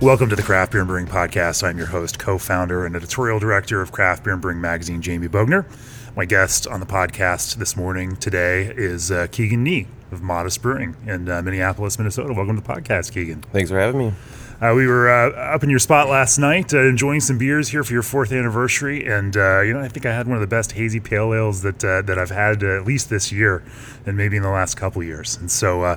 Welcome to the Craft Beer and Brewing Podcast. I'm your host, co founder, and editorial director of Craft Beer and Brewing Magazine, Jamie Bogner. My guest on the podcast this morning, today, is uh, Keegan Nee of Modest Brewing in uh, Minneapolis, Minnesota. Welcome to the podcast, Keegan. Thanks for having me. Uh, we were uh, up in your spot last night, uh, enjoying some beers here for your fourth anniversary, and uh, you know I think I had one of the best hazy pale ales that uh, that I've had uh, at least this year, and maybe in the last couple years. And so,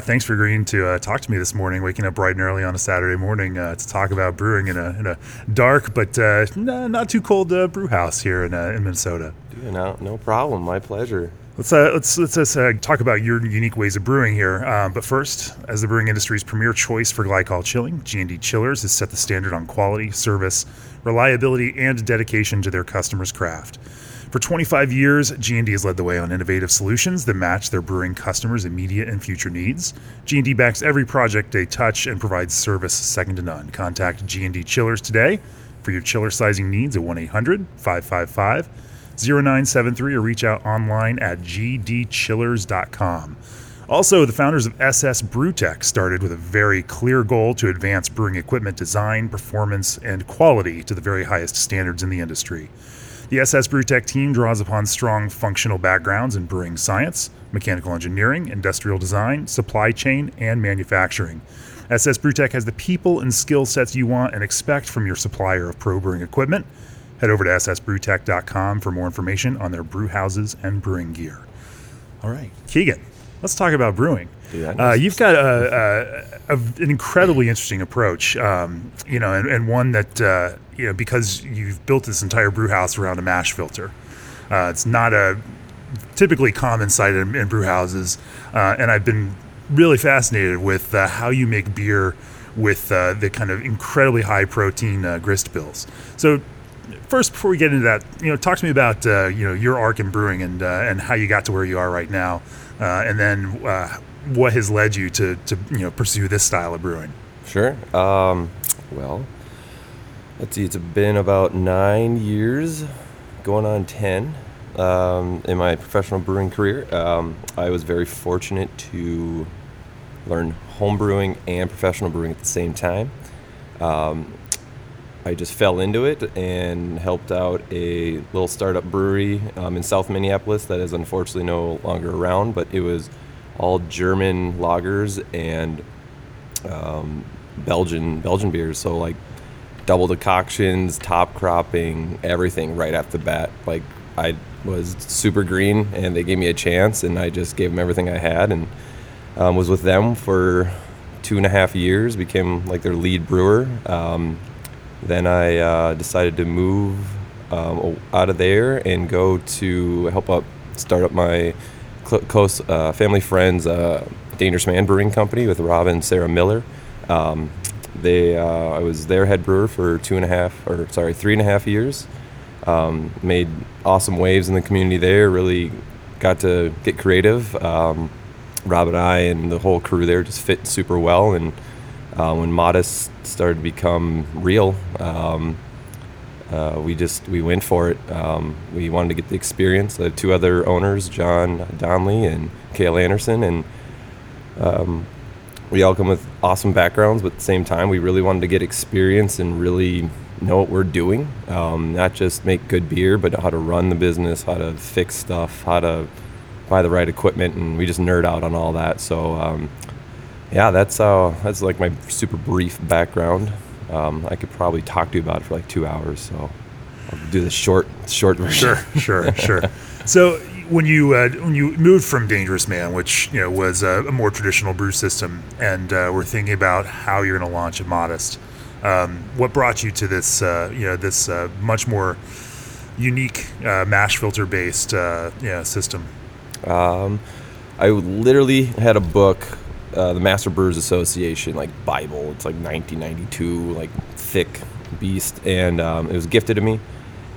thanks for agreeing to talk to me this morning, waking up bright and early on a Saturday morning to talk about brewing in a in a dark but not too cold brew house here in, in Minnesota. Yeah, no, no problem. My pleasure. Let's uh, let's let's uh, talk about your unique ways of brewing here. Uh, but first, as the brewing industry's premier choice for glycol chilling, G&D Chillers has set the standard on quality, service, reliability, and dedication to their customers' craft. For 25 years, G&D has led the way on innovative solutions that match their brewing customers' immediate and future needs. G&D backs every project they touch and provides service second to none. Contact G&D Chillers today for your chiller sizing needs at 1-800-555 0973 or reach out online at gdchillers.com. Also, the founders of SS Brewtech started with a very clear goal to advance brewing equipment design, performance, and quality to the very highest standards in the industry. The SS Brewtech team draws upon strong functional backgrounds in brewing science, mechanical engineering, industrial design, supply chain, and manufacturing. SS Brewtech has the people and skill sets you want and expect from your supplier of pro brewing equipment Head over to ssbrewtech.com for more information on their brew houses and brewing gear. All right, Keegan, let's talk about brewing. Uh, you've got a, a, a, an incredibly interesting approach, um, you know, and, and one that uh, you know because you've built this entire brew house around a mash filter. Uh, it's not a typically common sight in, in brew houses, uh, and I've been really fascinated with uh, how you make beer with uh, the kind of incredibly high protein grist bills. So first, before we get into that, you know, talk to me about uh, you know your arc in brewing and uh, and how you got to where you are right now, uh, and then uh, what has led you to to you know pursue this style of brewing. Sure. Um, well, let's see. It's been about nine years, going on ten, um, in my professional brewing career. Um, I was very fortunate to learn home brewing and professional brewing at the same time. Um, I just fell into it and helped out a little startup brewery um, in South Minneapolis that is unfortunately no longer around, but it was all German lagers and um, Belgian Belgian beers. So like double decoctions, top cropping, everything right off the bat. Like I was super green, and they gave me a chance, and I just gave them everything I had, and um, was with them for two and a half years. Became like their lead brewer. Um, then I uh, decided to move um, out of there and go to help up start up my cl- close uh, family friends uh, Dangerous Man Brewing Company with Rob and Sarah Miller. Um, they uh, I was their head brewer for two and a half or sorry three and a half years. Um, made awesome waves in the community there. Really got to get creative. Um, Rob and I and the whole crew there just fit super well and uh, when Modest started to become real, um, uh, we just we went for it. Um, we wanted to get the experience. The two other owners, John Donnelly and Kale Anderson, and um, we all come with awesome backgrounds, but at the same time, we really wanted to get experience and really know what we're doing. Um, not just make good beer, but how to run the business, how to fix stuff, how to buy the right equipment, and we just nerd out on all that. So um, yeah, that's uh, that's like my super brief background. Um, I could probably talk to you about it for like two hours, so I'll do the short short version. Sure, sure, sure. So when you uh, when you moved from Dangerous Man, which you know was a, a more traditional brew system, and uh, we're thinking about how you're going to launch a Modest, um, what brought you to this uh, you know this uh, much more unique uh, mash filter based uh, yeah, system? Um, I literally had a book uh, the Master Brewers Association like Bible. It's like 1992, like thick beast, and um, it was gifted to me.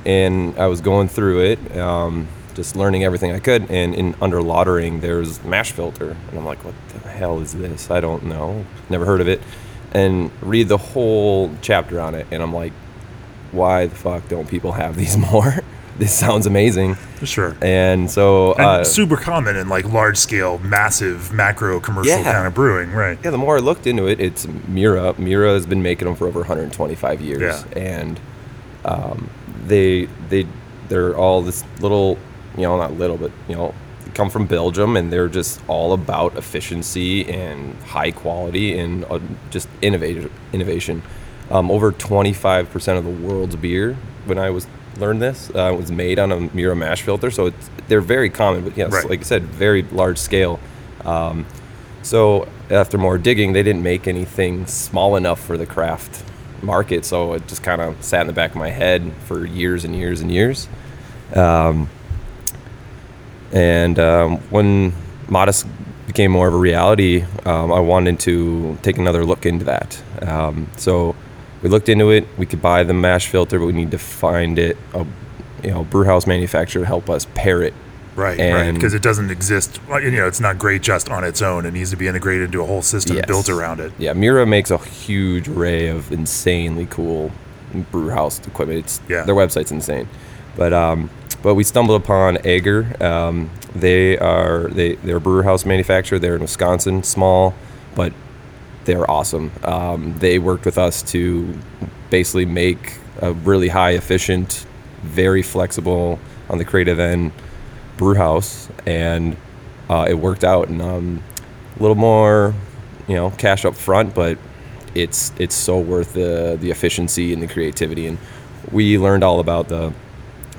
and I was going through it, um, just learning everything I could. And in under lautering, there's mash filter, and I'm like, what the hell is this? I don't know, never heard of it. And read the whole chapter on it, and I'm like, why the fuck don't people have these more? This sounds amazing. For sure. And so, And uh, super common in like large scale, massive, macro commercial Yeah. kind of brewing, right? yeah, the more I looked into it, it's Meura. Meura has been making them for over 125 years, Yeah. and um, they they they're all this little, you know, not little, but you know, come from Belgium, and they're just all about efficiency and high quality and uh, just innovation. Innovation. Um, over 25% of the world's beer, when I was learned this, uh, was made on a Meura mash filter. So it's, they're very common, but yes, Right. like I said, very large scale. Um, so after more digging, they didn't make anything small enough for the craft market. So it just kind of sat in the back of my head for years and years and years. Um, and um, when Modest became more of a reality, um, I wanted to take another look into that. Um, so we looked into it. We could buy the mash filter, but we need to find it a you know brew house manufacturer to help us pair it Right, right. Because it doesn't exist, you know, it's not great just on its own. It needs to be integrated into a whole system Yes. built around it. Yeah, Meura makes a huge array of insanely cool brew house equipment. It's Yeah. their website's insane. But um, but we stumbled upon Ager. Um, they are they they're a brewer house manufacturer. They're in Wisconsin, small, but they're awesome. Um, they worked with us to basically make a really high efficient, very flexible on the creative end brew house, and uh, it worked out. And um, a little more, you know, cash up front, but it's it's so worth the the efficiency and the creativity. And we learned all about the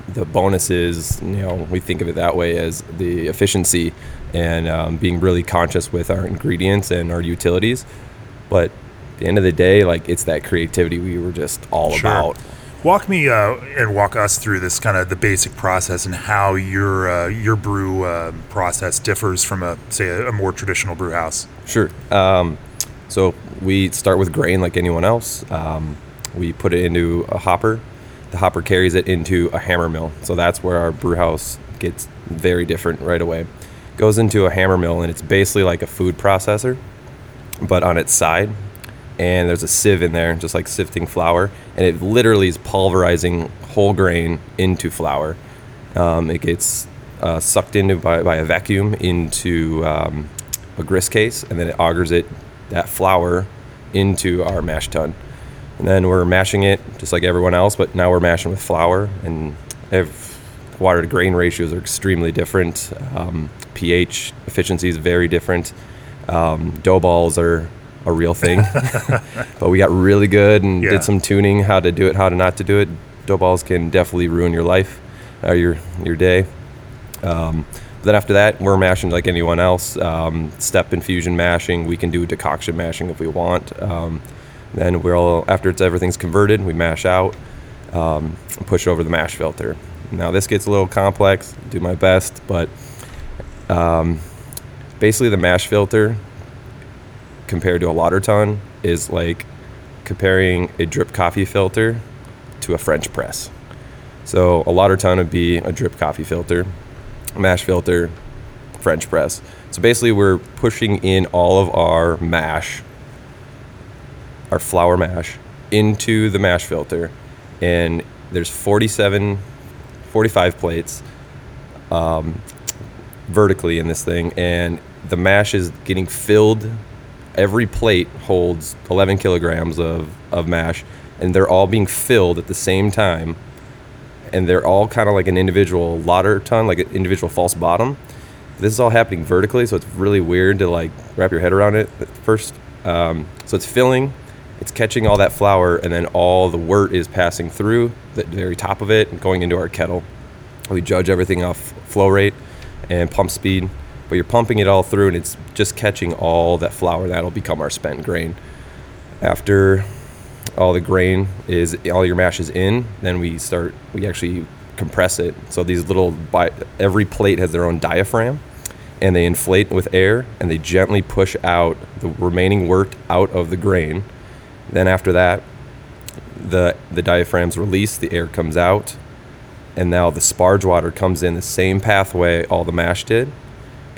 the bonuses. You know, we think of it that way as the efficiency and um, being really conscious with our ingredients and our utilities. But at the end of the day, like it's that creativity we were just all Sure. about. Walk me uh, and walk us through this kind of the basic process and how your uh, your brew uh, process differs from a say a, a more traditional brew house. Sure. Um, so we start with grain like anyone else. Um, we put it into a hopper. The hopper carries it into a hammer mill. So that's where our brew house gets very different right away. Goes into a hammer mill and it's basically like a food processor, but on its side. And there's a sieve in there, just like sifting flour, and it literally is pulverizing whole grain into flour. Um, it gets uh, sucked into by, by a vacuum into um, a grist case, and then it augers it that flour into our mash tun. And then we're mashing it just like everyone else, but now we're mashing with flour, and water to grain ratios are extremely different. Um, pH efficiency is very different. Um, dough balls are a real thing, but we got really good and Yeah. did some tuning how to do it, how to not to do it. Dough balls can definitely ruin your life or your your day. Um, then after that, we're mashing like anyone else. Um, step infusion mashing. We can do decoction mashing if we want. Um, then we're all after it's everything's converted, we mash out, um, and push over the mash filter. Now this gets a little complex. Do my best, but um, basically the mash filter compared to a lauter ton is like comparing a drip coffee filter to a French press. So a lauter ton would be a drip coffee filter, mash filter, French press. So basically, we're pushing in all of our mash, our flour mash, into the mash filter, and there's 47, 45 plates um, vertically in this thing, and the mash is getting filled. Every plate holds 11 kilograms of, of mash, and they're all being filled at the same time and they're all kind of like an individual lauter ton, like an individual false bottom. This is all happening vertically, so it's really weird to like wrap your head around it at first. Um, so it's filling, it's catching all that flour, and then all the wort is passing through the very top of it and going into our kettle. We judge everything off flow rate and pump speed, but you're pumping it all through, and it's just catching all that flour. That'll become our spent grain. After all the grain is all your mash is in then we start we actually compress it so these little bi- every plate has their own diaphragm and they inflate with air and they gently push out the remaining wort out of the grain then after that the the diaphragms release the air comes out and now the sparge water comes in the same pathway all the mash did,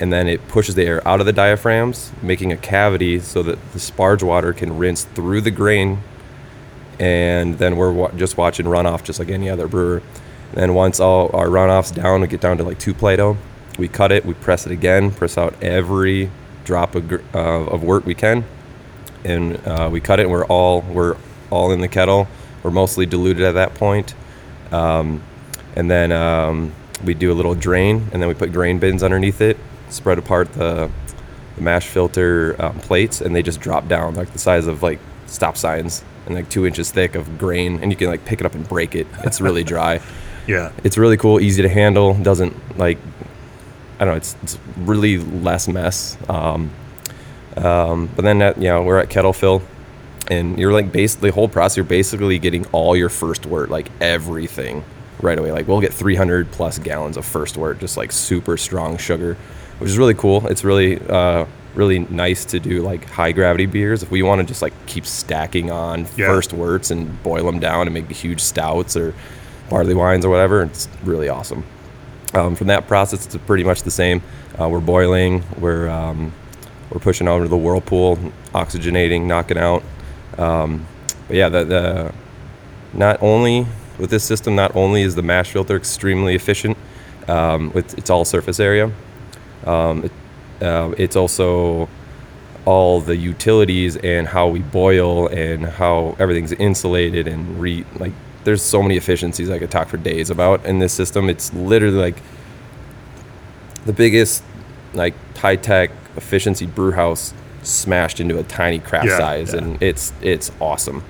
and then it pushes the air out of the diaphragms, making a cavity so that the sparge water can rinse through the grain, and then we're wa- just watching runoff just like any other brewer. And then once all our runoffs down, we get down to like two Plato. We cut it, we press it again, press out every drop of, uh, of wort we can, and uh, we cut it. And we're all we're all in the kettle. We're mostly diluted at that point. Um, and then um, we do a little drain, and then we put grain bins underneath it, spread apart the, the mash filter um, plates, and they just drop down like the size of like stop signs and like two inches thick of grain, and you can like pick it up and break it. It's really dry. Yeah. It's really cool, easy to handle. Doesn't like I don't know. It's, it's really less mess. Um, um, but then that, you know we're at kettle fill, and you're like basically the whole process. You're basically getting all your first wort, like everything, right away. Like we'll get 300 plus gallons of first wort, just like super strong sugar, which is really cool. It's really uh, really nice to do like high gravity beers. If we want to just like keep stacking on Yeah. first worts and boil them down and make huge stouts or barley wines or whatever, it's really awesome. Um, from that process, it's pretty much the same. Uh, we're boiling, we're um, we're pushing over to the whirlpool, oxygenating, knocking out. Um, but yeah, the, the not only with this system, not only is the mash filter extremely efficient um, with its all surface area, um, it, uh, it's also all the utilities and how we boil and how everything's insulated and re like there's so many efficiencies I could talk for days about in this system. It's literally like the biggest like high tech efficiency brew house smashed into a tiny craft Yeah, size yeah. and it's it's awesome.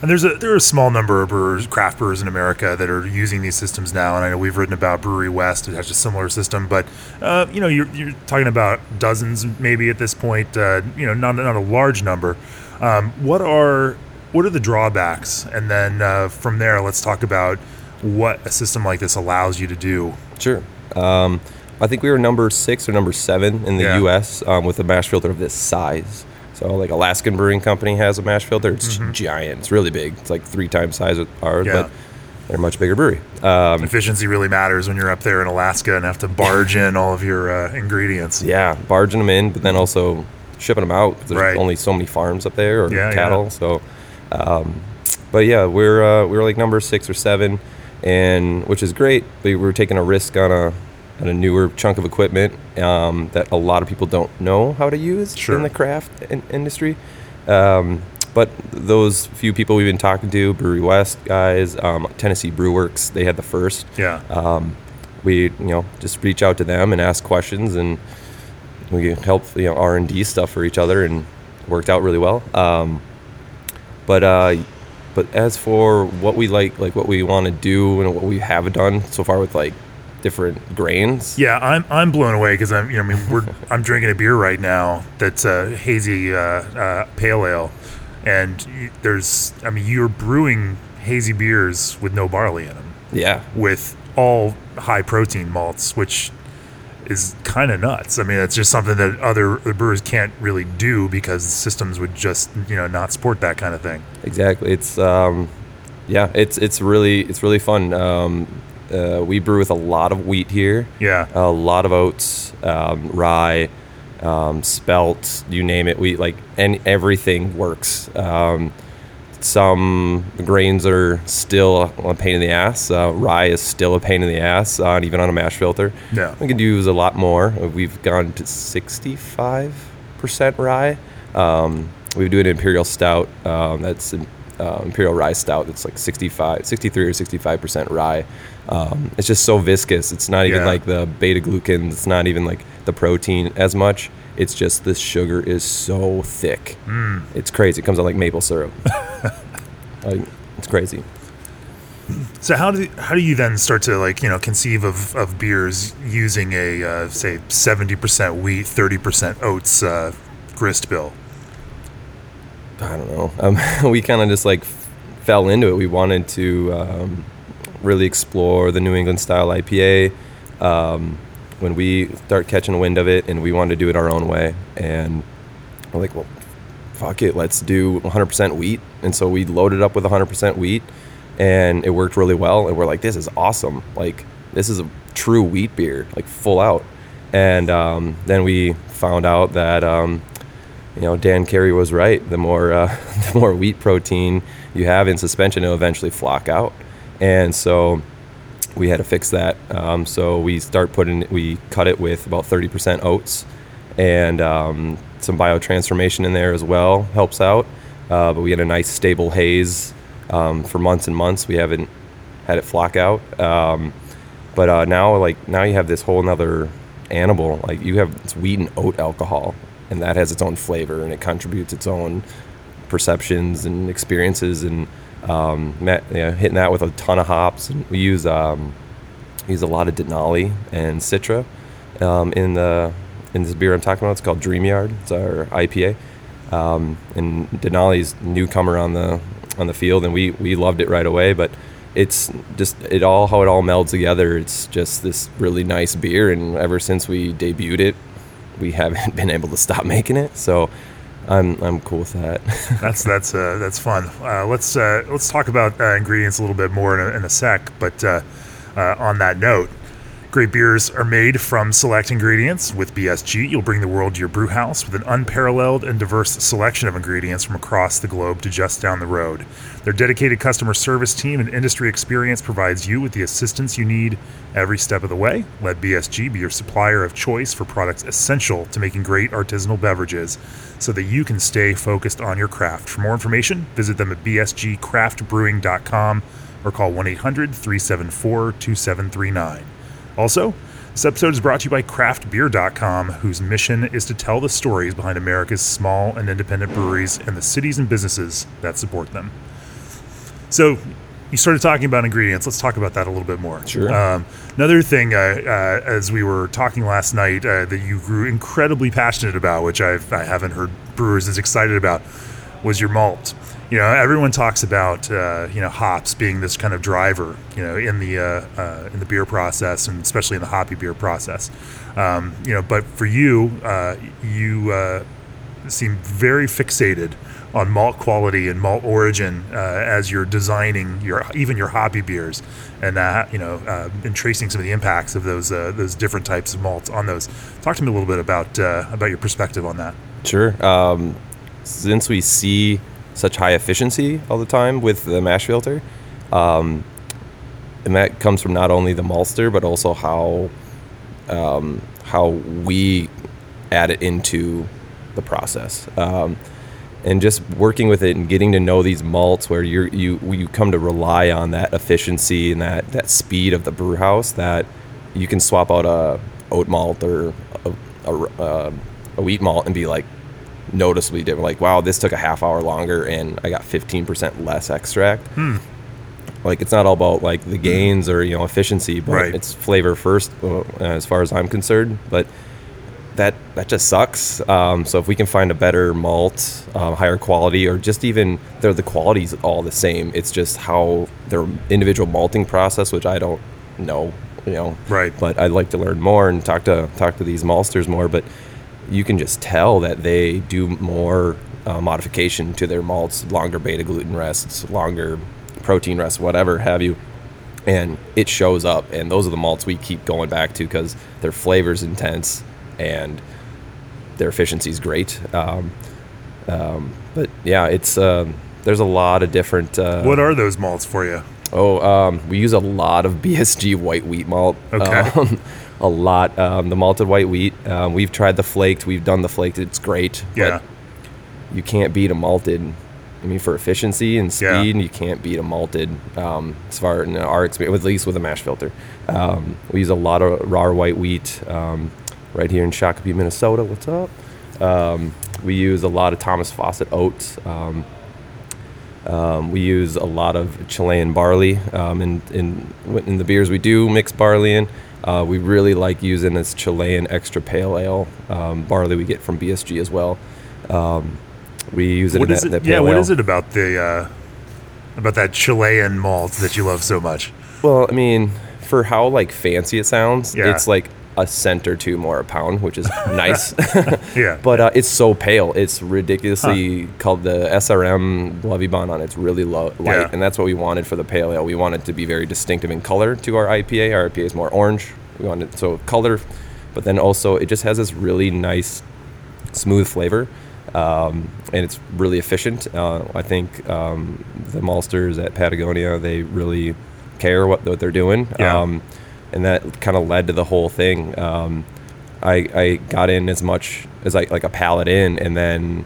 And there's a there are a small number of brewers, craft brewers in America that are using these systems now. And I know we've written about Brewery West; it has a similar system. But uh, you know, you're, you're talking about dozens, maybe at this point. Uh, you know, not not a large number. Um, what are what are the drawbacks? And then uh, from there, let's talk about what a system like this allows you to do. Sure. Um, I think we were number six or number seven in the Yeah. U.S. Um, with a mash filter of this size. So, like Alaskan Brewing Company has a mash filter. It's giant. It's really big. It's like three times size of ours, Mm-hmm. Yeah. but they're a much bigger brewery. Um, Efficiency really matters when you're up there in Alaska and have to barge in all of your uh, ingredients. yeah, barging them in, but then also shipping them out. there's Right. only so many farms up there or Yeah, cattle. yeah. So, um, but yeah, we're uh, we're like number six or seven, and which is great. But we're taking a risk on a a newer chunk of equipment um, that a lot of people don't know how to use Sure. in the craft in- industry. Um, but those few people we've been talking to, Brewery West guys, um, Tennessee Brew Works, they had the first Yeah. um, we you know just reach out to them and ask questions and we help you know R and D stuff for each other and worked out really well. Um, but uh, but as for what we like, like what we want to do and what we have done so far with like different grains, Yeah, I'm I'm blown away because I'm you know I mean we're I'm drinking a beer right now that's a hazy uh, uh, pale ale, and there's I mean you're brewing hazy beers with no barley in them, yeah, with all high protein malts, which is kind of nuts. I mean that's just something that other the brewers can't really do because systems would just you know not support that kind of thing. Exactly. It's um, yeah, it's it's really it's really fun. Um, uh, we brew with a lot of wheat here. Yeah. A lot of oats, um, rye, um, spelt, you name it. We like and everything works. Um, some grains are still a pain in the ass. Uh, rye is still a pain in the ass, uh, even on a mash filter. Yeah. We can use a lot more. We've gone to 65% rye. Um, we do an imperial stout. Um, that's uh, imperial rye stout. That's like 65, 63 or 65% rye. Um, it's just so viscous. It's not even Yeah. like the beta glucans. It's not even like the protein as much. It's just the sugar is so thick. Mm. It's crazy. It comes out like maple syrup. like, it's crazy. So how do how do you then start to like you know conceive of, of beers using a uh, say seventy percent wheat, thirty percent oats uh, grist bill? I don't know. Um, we kind of just like f- fell into it. We wanted to um, really explore the New England style IPA. Um, when we start catching wind of it, and we wanted to do it our own way, and we're like, well, fuck it, let's do 100% wheat. And so we loaded up with 100% wheat. and it worked really well. And we're like, this is awesome. Like this is a true wheat beer, like full out. And um, then we found out that um, you know Dan Carey was right. The more uh, the more wheat protein you have in suspension, it'll eventually flock out. And so we had to fix that. Um, so we start putting we cut it with about 30% oats and um, some biotransformation in there as well helps out. Uh, but we had a nice stable haze um, for months and months. We haven't had it flock out. Um, but uh, now, like now, you have this whole another animal. Like you have it's wheat and oat alcohol, and that has its own flavor and it contributes its own perceptions and experiences. And um, met, you know, hitting that with a ton of hops. And we use um, use a lot of Denali and Citra um, in the in this beer I'm talking about. It's called Dream Yard. It's our IPA. Um, and Denali's newcomer on the on the field, and we we loved it right away. But it's just it all how it all melds together. It's just this really nice beer, and ever since we debuted it, we haven't been able to stop making it. So. I'm, I'm cool with that. that's that's uh, that's fun. Uh, let's uh, let's talk about uh, ingredients a little bit more in a, in a sec. But uh, uh, on that note, Great beers are made from select ingredients. With BSG, you'll bring the world to your brew house with an unparalleled and diverse selection of ingredients from across the globe to just down the road. Their dedicated customer service team and industry experience provides you with the assistance you need every step of the way. Let BSG be your supplier of choice for products essential to making great artisanal beverages so that you can stay focused on your craft. For more information, visit them at bsgcraftbrewing.com or call 1 800 374 2739. Also, this episode is brought to you by craftbeer.com, whose mission is to tell the stories behind America's small and independent breweries and the cities and businesses that support them. So, you started talking about ingredients. Let's talk about that a little bit more. Sure. Um, another thing, uh, uh, as we were talking last night, uh, that you grew incredibly passionate about, which I've, I haven't heard brewers as excited about, was your malt you know, everyone talks about uh, you know hops being this kind of driver, you know, in the uh, uh, in the beer process, and especially in the hoppy beer process. Um, you know, but for you, uh, you uh, seem very fixated on malt quality and malt origin uh, as you're designing your even your hoppy beers, and you know, and tracing some of the impacts of those those different types of malts on those. Talk to me a little bit about about your perspective on that. Sure. Um, since we see such high efficiency all the time with the mash filter. Um, and that comes from not only the maltster, but also how um, how we add it into the process. Um, and just working with it and getting to know these malts where you you you come to rely on that efficiency and that that speed of the brew house that you can swap out a oat malt or a, a, a wheat malt and be like noticeably different. Like, wow, this took a half hour longer and I got 15% less extract. Hmm. Like, it's not all about like the gains or, you know, efficiency, but right. it's flavor first uh, as far as I'm concerned. But that, that just sucks. Um, so if we can find a better malt, uh, higher quality, or just even they're the quality's all the same. It's just how their individual malting process, which I don't know, you know. Right. But I'd like to learn more and talk to talk to these maltsters more. But you can just tell that they do more uh, modification to their malts, longer beta glucan rests, longer protein rests, whatever have you. And it shows up. And those are the malts we keep going back to because their flavor's intense and their efficiency is great. Um, um, but yeah, it's uh, there's a lot of different. Uh, what are those malts for you? Oh, um, we use a lot of BSG white wheat malt. Okay. A lot. Um, the malted white wheat. Um, we've tried the flaked. We've done the flaked. It's great. Yeah. you can't beat a malted. I mean, for efficiency and speed, Yeah. you can't beat a malted. Um, as far in our experience, at least with a mash filter, um, we use a lot of raw white wheat um, right here in Shakopee, Minnesota. What's up? Um, we use a lot of Thomas Fawcett oats. Um, um, we use a lot of Chilean barley um, in, in in the beers we do mix barley in. Uh, we really like using this Chilean extra pale ale um, barley we get from BSG as well. Um, we use it What in that, it? that Yeah, pale what ale. is it about the uh, about that Chilean malt that you love so much? Well, I mean, for how like fancy it sounds, Yeah. it's like a cent or two more a pound, which is nice. Yeah. But uh, it's so pale. It's ridiculously called the SRM Lovibond on. It's really low, light, Yeah. and that's what we wanted for the pale ale. We wanted to be very distinctive in color to our IPA. Our IPA is more orange. We wanted so color, but then also it just has this really nice, smooth flavor, um, and it's really efficient. Uh, I think um, the maltsters at Patagonia they really care what, what they're doing. Yeah. Um, and that kind of led to the whole thing. Um, I, I got in as much as like like a pallet in, and then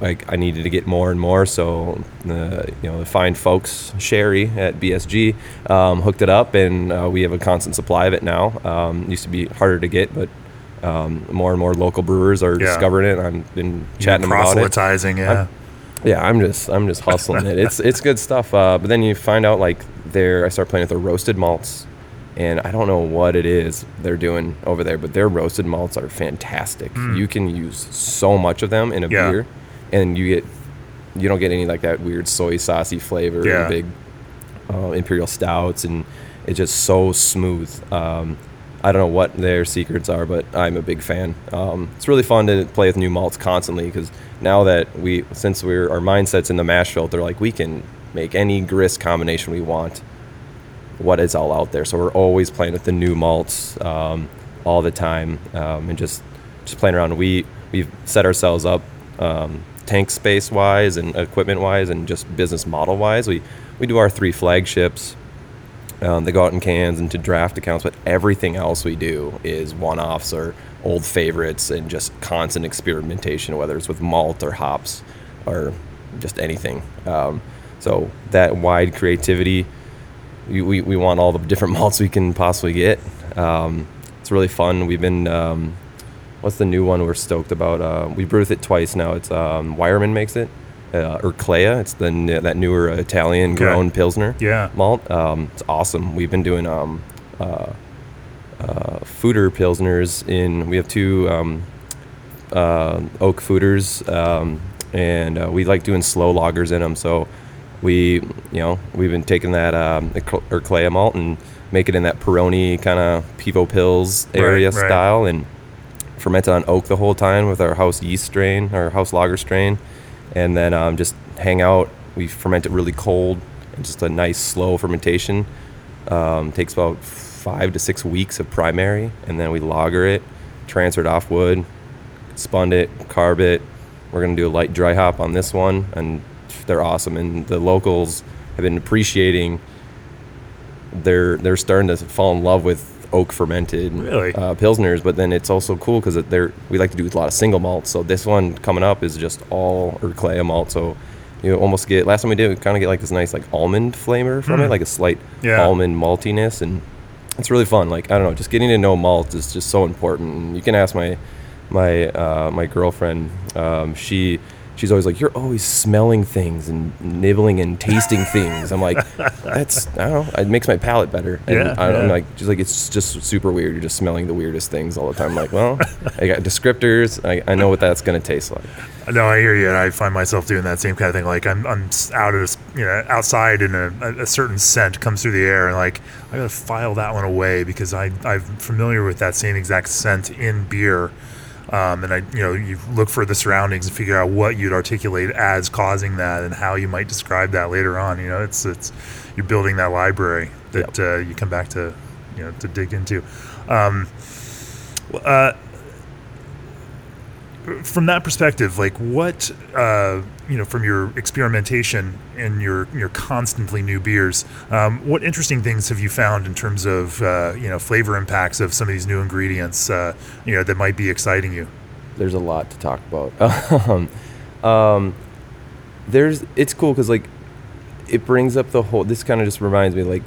like I needed to get more and more. So the you know the fine folks Sherry at BSG um, hooked it up, and uh, we have a constant supply of it now. Um, used to be harder to get, but um, more and more local brewers are Yeah. discovering it. I've been chatting about it. proselytizing, yeah. Yeah, I'm just I'm just hustling it. It's it's good stuff. Uh, but then you find out like they're I start playing with the roasted malts, and I don't know what it is they're doing over there, but their roasted malts are fantastic. You can use so much of them in a Mm. Yeah. beer, and you get you don't get any like that weird soy saucy flavor Yeah. big uh, imperial stouts, and it's just so smooth. Um, I don't know what their secrets are, but I'm a big fan. Um, it's really fun to play with new malts constantly because now that we, since we're our mindsets in the mash filter, like we can make any grist combination we want. What is all out there? So we're always playing with the new malts um, all the time, um, and just just playing around. We we've set ourselves up um, tank space wise and equipment wise, and just business model wise. We we do our three flagships. Um, they go out in cans and to draft accounts, but everything else we do is one-offs or old favorites and just constant experimentation, whether it's with malt or hops or just anything. Um, so that wide creativity, we, we, we want all the different malts we can possibly get. Um, it's really fun. We've been, um, what's the new one we're stoked about? Uh, we brewed it twice now. It's um, Weyermann makes it, uh, Eraclea. It's the n- that newer Italian grown pilsner Yeah. malt. Um, it's awesome. We've been doing um, uh, uh, foeder pilsners in. We have two um, uh, oak foeders, um, and uh, we like doing slow loggers in them. So we, you know, we've been taking that um, Eraclea malt and make it in that Peroni kind of pivo pills area Right, right. style and fermented on oak the whole time with our house yeast strain, our house lager strain, and then um, just hang out. We ferment it really cold, and just a nice slow fermentation. Um, takes about five to six weeks of primary, and then we lager it, transfer it off wood, spun it, carb it. We're gonna do a light dry hop on this one, and they're awesome. And the locals have been appreciating. They're they're starting to fall in love with oak fermented Really? uh, pilsners, but then it's also cool because they're we like to do with a lot of single malts. So this one coming up is just all Eraclea malt. So you almost get last time we did, we kind of get like this nice like almond flavor from it, like a slight Hmm. Yeah. almond maltiness, and it's really fun. Like I don't know, just getting to know malt is just so important. You can ask my my uh, my girlfriend. Um, she she's always like, "You're always smelling things and nibbling and tasting things." I'm like, "That's I don't know. It makes my palate better." And Yeah, I, I'm yeah. like, she's like, "It's just super weird. You're just smelling the weirdest things all the time." I'm like, well, I got descriptors. I, I know what that's gonna taste like. No, I hear you, and I find myself doing that same kind of thing. Like I'm, I'm out of, you know, outside, and a, a- a certain scent comes through the air, and like I gotta file that one away because I, I'm familiar with that same exact scent in beer, um, and I, you know, you look for the surroundings and figure out what you'd articulate as causing that, and how you might describe that later on. You know, it's it's you're building that library that uh, you come back to, you know, to dig into. Um, uh, from that perspective, like what uh, you know from your experimentation and your your constantly new beers, um, what interesting things have you found in terms of uh, you know flavor impacts of some of these new ingredients uh, you know that might be exciting you? there's a lot to talk about. um, um, there's it's cool because like it brings up the whole. This kind of just reminds me like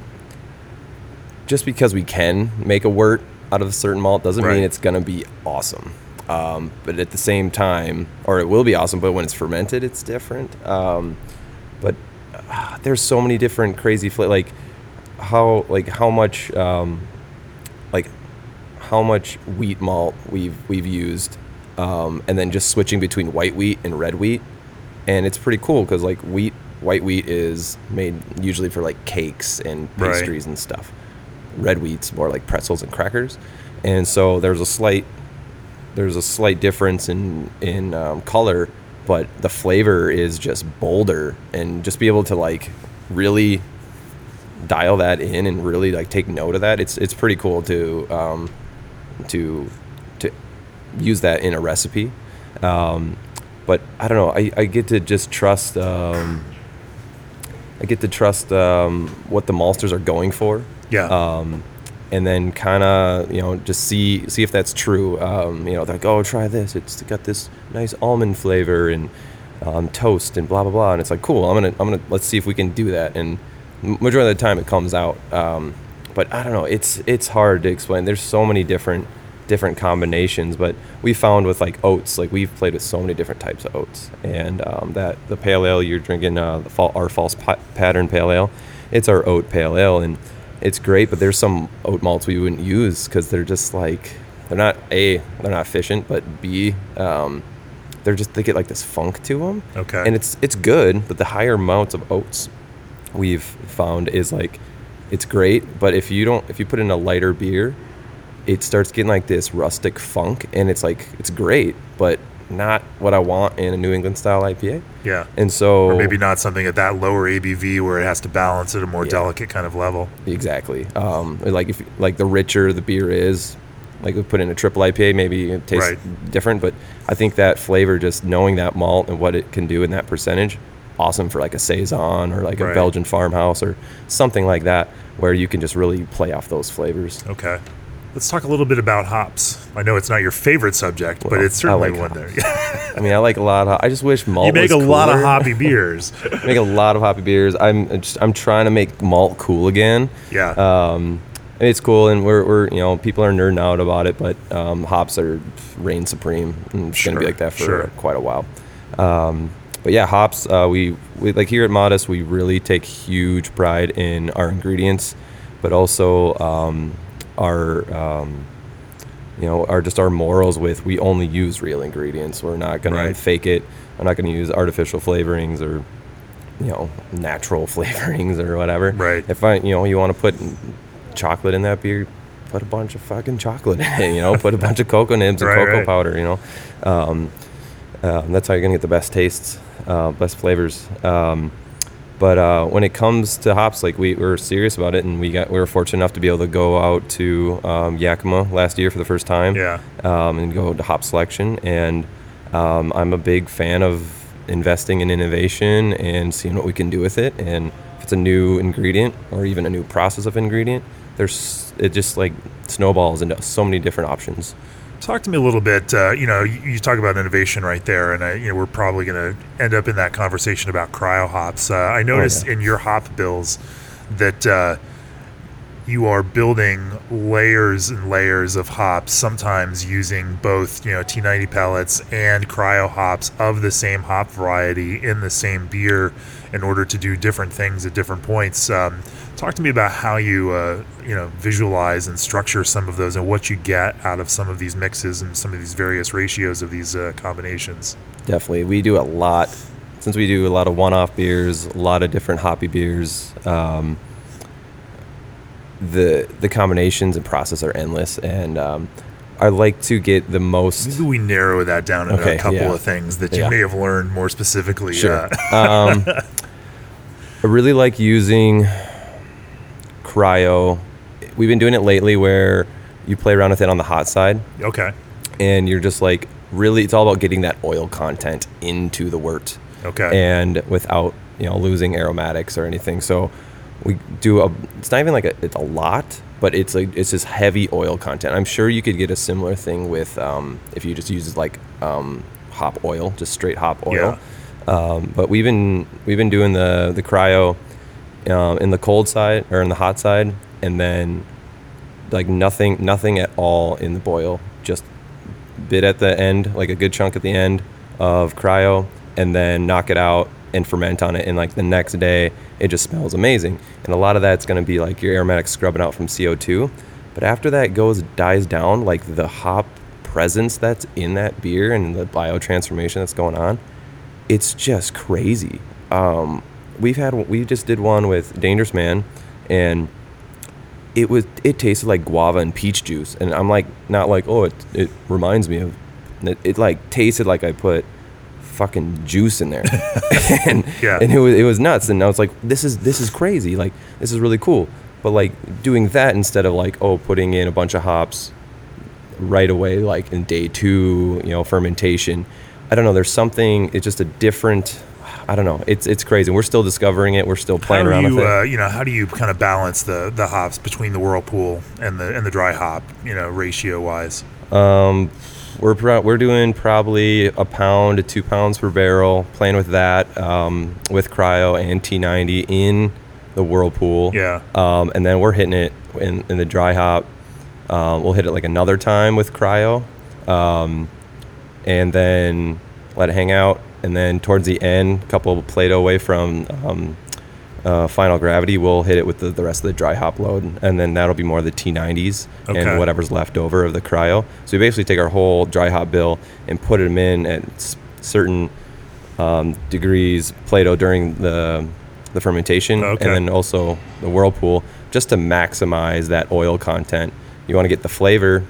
just because we can make a wort out of a certain malt doesn't Right. mean it's gonna be awesome. Um, but at the same time, or it will be awesome, but when it's fermented, it's different. Um, but uh, there's so many different crazy fla- like how like how much um, like how much wheat malt we've we've used, um, and then just switching between white wheat and red wheat, and it's pretty cool because like wheat white wheat is made usually for like cakes and Right. pastries and stuff. red wheat's more like pretzels and crackers, and so there's a slight there's a slight difference in in um, color, but the flavor is just bolder, and just be able to like really dial that in and really like take note of that. It's it's pretty cool to um, to to use that in a recipe. Um, but I don't know. I, I get to just trust. Um, I get to trust um, what the maltsters are going for. Yeah. Um, and then kind of you know just see see if that's true. Um, you know, like, oh, try this. It's got this nice almond flavor and um, toast and blah blah blah. And it's like, cool. I'm gonna I'm gonna let's see if we can do that. And majority of the time, it comes out. Um, but I don't know. It's it's hard to explain. There's so many different different combinations. But we found with like oats, like we've played with so many different types of oats, and um, that the pale ale you're drinking, uh, the fall, our false pa- pattern pale ale, it's our oat pale ale, and it's great. But there's some oat malts we wouldn't use because they're just like they're not a they're not efficient, but b um, they're just they get like this funk to them. Okay. And it's it's good, but the higher amounts of oats we've found is like it's great, but if you don't if you put in a lighter beer, it starts getting like this rustic funk and it's like it's great, but not what I want in a New England style IPA. yeah. And so or maybe not something at that lower ABV where it has to balance at a more Yeah. delicate kind of level. Exactly. Um, like if like the richer the beer is, like we put in a triple IPA, maybe it tastes Right. different. But I think that flavor, just knowing that malt and what it can do in that percentage, awesome for like a saison or like a Belgian farmhouse or something like that, where you can just really play off those flavors. Okay. Let's talk a little bit about hops. I know it's not your favorite subject, but it's certainly like one there. I mean, I like a lot of. I just wish malt. you make a was lot of hoppy beers. make a lot of hoppy beers. I'm just I'm trying to make malt cool again. Yeah. Um, and it's cool, and we're, we're you know people are nerding out about it, but um, hops are reign supreme, and it's gonna be like that for sure. quite a while. Um, but yeah, hops. Uh, we, we like here at Modest, we really take huge pride in our ingredients, but also um, our um, you know our just our morals with we only use real ingredients. We're not gonna Right. fake it. I'm not gonna use artificial flavorings or you know natural flavorings or whatever. Right. If I you know you want to put chocolate in that beer, put a bunch of fucking chocolate in it. You know, put a bunch of cocoa nibs and Right, cocoa right. powder. You know, um, um, that's how you're gonna get the best tastes, uh, best flavors. Um, but uh, when it comes to hops, like we were serious about it, and we got we were fortunate enough to be able to go out to um, Yakima last year for the first time yeah. um, and go to hop selection. And um, I'm a big fan of investing in innovation and seeing what we can do with it. And if it's a new ingredient or even a new process of ingredient, there's it just like snowballs into so many different options. Talk to me a little bit. Uh, you know, you, you talk about innovation right there, and I, you know, we're probably going to end up in that conversation about cryo hops. Uh, I noticed yeah. in your hop bills that uh, you are building layers and layers of hops, sometimes using both, you know, T90 pellets and cryo hops of the same hop variety in the same beer in order to do different things at different points. Um, talk to me about how you, uh, you know, visualize and structure some of those and what you get out of some of these mixes and some of these various ratios of these uh, combinations. Definitely, we do a lot since we do a lot of one-off beers, a lot of different hoppy beers. Um, the the combinations and process are endless, and um, I like to get the most. Maybe we narrow that down into Okay, a couple yeah. of things that you Yeah. may have learned more specifically. Sure. Uh, um, I really like using cryo. We've been doing it lately where you play around with it on the hot side okay. and you're just like really it's all about getting that oil content into the wort Okay. and without you know losing aromatics or anything so we do a it's not even like a, it's a lot but it's like it's just heavy oil content i'm sure you could get a similar thing with um, if you just use like um, hop oil just straight hop oil um, but we've been we've been doing the the cryo um, in the cold side or in the hot side and then like nothing nothing at all in the boil. Just bit at the end like a good chunk at the end of cryo and then knock it out and ferment on it and like the next day it just smells amazing. And a lot of that's going to be like your aromatic scrubbing out from co2 but after that goes dies down like the hop presence that's in that beer and the biotransformation that's going on it's just crazy. Um, we've had we just did one with dangerous man and it was it tasted like guava and peach juice, and I'm like not like oh it it reminds me of it, it like tasted like I put fucking juice in there, and Yeah. and it was it was nuts, and I was like this is this is crazy, like this is really cool, but like doing that instead of like oh putting in a bunch of hops right away like in day two you know fermentation i don't know there's something it's just a different i don't know it's it's crazy we're still discovering it we're still playing around you, with it uh, you know, how do you kind of balance the the hops between the whirlpool and the and the dry hop, you know, ratio wise? Um, we're pro- we're doing probably a pound to two pounds per barrel, playing with that um, with cryo and T90 in the whirlpool. Yeah. Um, and then we're hitting it in, in the dry hop. Um, we'll hit it like another time with cryo, um, and then let it hang out. And then towards the end, a couple of Plato away from um, uh, final gravity, we'll hit it with the, the rest of the dry hop load, and then that'll be more of the T90s Okay. and whatever's left over of the cryo. So we basically take our whole dry hop bill and put them in at s- certain um, degrees Plato during the the fermentation, Okay. and then also the whirlpool, just to maximize that oil content. You want to get the flavor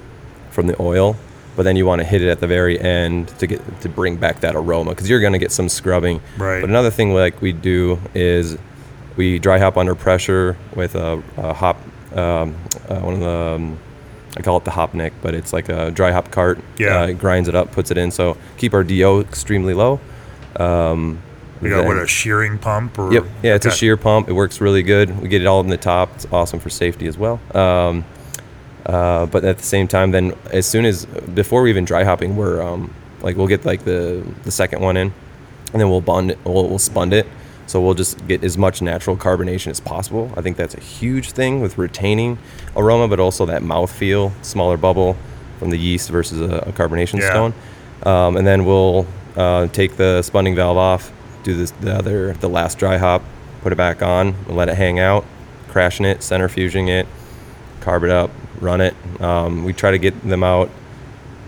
from the oil, but then you want to hit it at the very end to get to bring back that aroma because you're going to get some scrubbing. Right. But another thing like we do is we dry hop under pressure with a, a hop, um, uh, one of the um, I call it the hop nick, but it's like a dry hop cart. Yeah. Uh, it grinds it up, puts it in. So keep our DO extremely low. Um, You got what a shearing pump or Yep. Yeah, it's a shear pump. It works really good. We get it all in the top. It's awesome for safety as well. Um, uh, but at the same time, then as soon as before we even dry hopping, we're um, like we'll get like the the second one in, and then we'll bond it. We'll, we'll spund it. So we'll just get as much natural carbonation as possible. I think that's a huge thing with retaining aroma, but also that mouth feel, smaller bubble from the yeast versus a, a carbonation Yeah. stone. Um, and then we'll uh, take the spunding valve off, do this the other the last dry hop, put it back on, and let it hang out, crashing it, centrifuging it, carb it up, run it. Um, we try to get them out.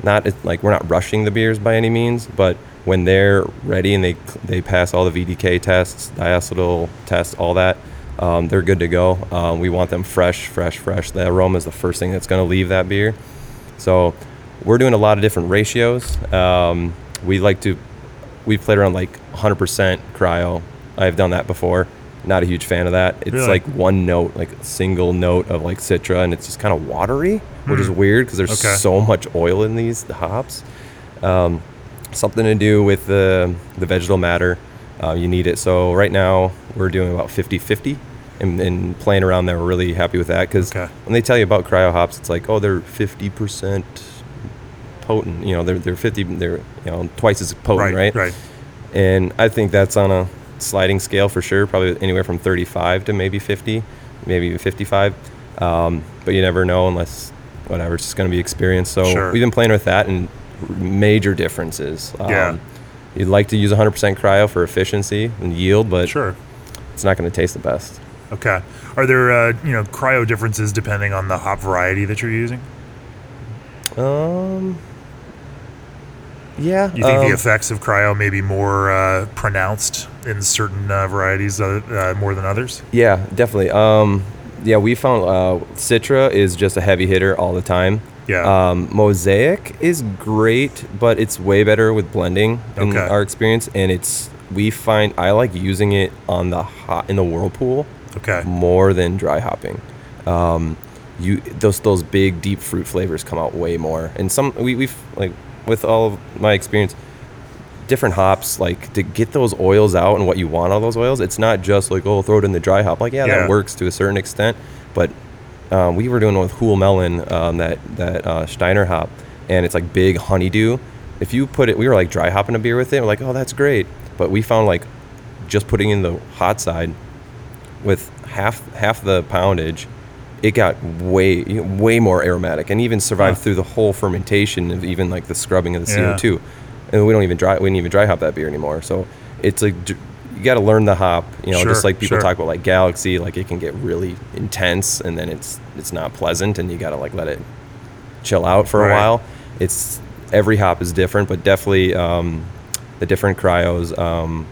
Not like we're not rushing the beers by any means, but when they're ready and they they pass all the VDK tests, diacetyl tests, all that, um, they're good to go. Um, we want them fresh, fresh, fresh. The aroma is the first thing that's going to leave that beer. So we're doing a lot of different ratios. Um, we like to, we've played around like 100% cryo. I've done that before. Not a huge fan of that. It's Really? like one note, like a single note of like Citra, and it's just kind of watery, which is weird because there's Hmm. Okay. so much oil in these hops. Um, something to do with the, the vegetal matter. Uh, you need it. So right now we're doing about 50 50 and, and playing around there. We're really happy with that because Okay. when they tell you about cryo hops, it's like, oh, they're 50% potent. You know, they're, they're 50, they're, you know, twice as potent, right? right. And I think that's on a sliding scale for sure, probably anywhere from 35 to maybe 50, maybe even 55. Um, but you never know unless whatever, it's just going to be experience. So Sure. we've been playing with that and major differences. Um, Yeah. You'd like to use 100% cryo for efficiency and yield, but Sure. it's not going to taste the best. Okay. Are there uh, you know cryo differences depending on the hop variety that you're using? Um, yeah. You think um, the effects of cryo may be more uh, pronounced in certain uh, varieties uh, uh, more than others? Yeah, definitely. Um, yeah, we found uh, Citra is just a heavy hitter all the time. Yeah. Um, Mosaic is great, but it's way better with blending in Okay. our experience, and it's we find I like using it on the hot in the whirlpool Okay. more than dry hopping. Um, you those those big deep fruit flavors come out way more, and some we we've like with all of my experience, different hops like to get those oils out and what you want of those oils. It's not just like oh throw it in the dry hop. Like yeah, Yeah. that works to a certain extent, but um, we were doing with Huell Melon um, that that uh, Steiner hop, and it's like big honeydew. If you put it, we were like dry hopping a beer with it. We're like, oh, that's great. But we found like just putting in the hot side with half half the poundage, it got way way more aromatic and even survived through the whole fermentation of even like the scrubbing of the. CO two. And we don't even dry we didn't even dry hop that beer anymore. So it's like you got to learn the hop, you know, Sure, just like people sure. talk about like Galaxy, like it can get really intense and then it's it's not pleasant and you got to like let it chill out for Right. a while. It's every hop is different, but definitely um, the different cryos. Um,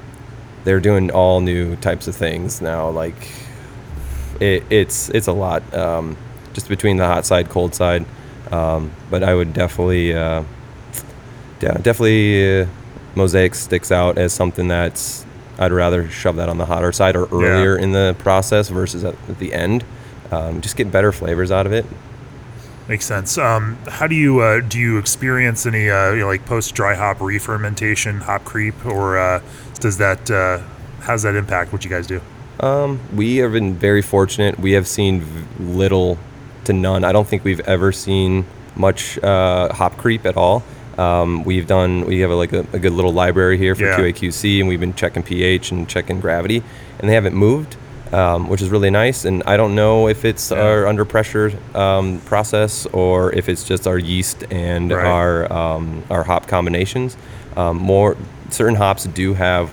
they're doing all new types of things now. Like it, it's it's a lot. Um, just between the hot side, cold side. Um, but I would definitely, uh, yeah, definitely, uh, mosaic sticks out as something that's I'd rather shove that on the hotter side or earlier in the process versus at, the end. Um, just get better flavors out of it. Makes sense. Um, how do you uh, do you experience any uh, you know, like post dry hop re-fermentation, hop creep, or uh, does that uh, how does that impact what you guys do? Um, we have been very fortunate. We have seen little to none. I don't think we've ever seen much uh, hop creep at all. Um, we've done we have a, like a, a good little library here for Yeah. QAQC, and we've been checking pH and checking gravity, and they haven't moved, um, which is really nice. And I don't know if it's Yeah. our under pressure um, process or if it's just our yeast and Right. our um, our hop combinations. Um, more certain hops do have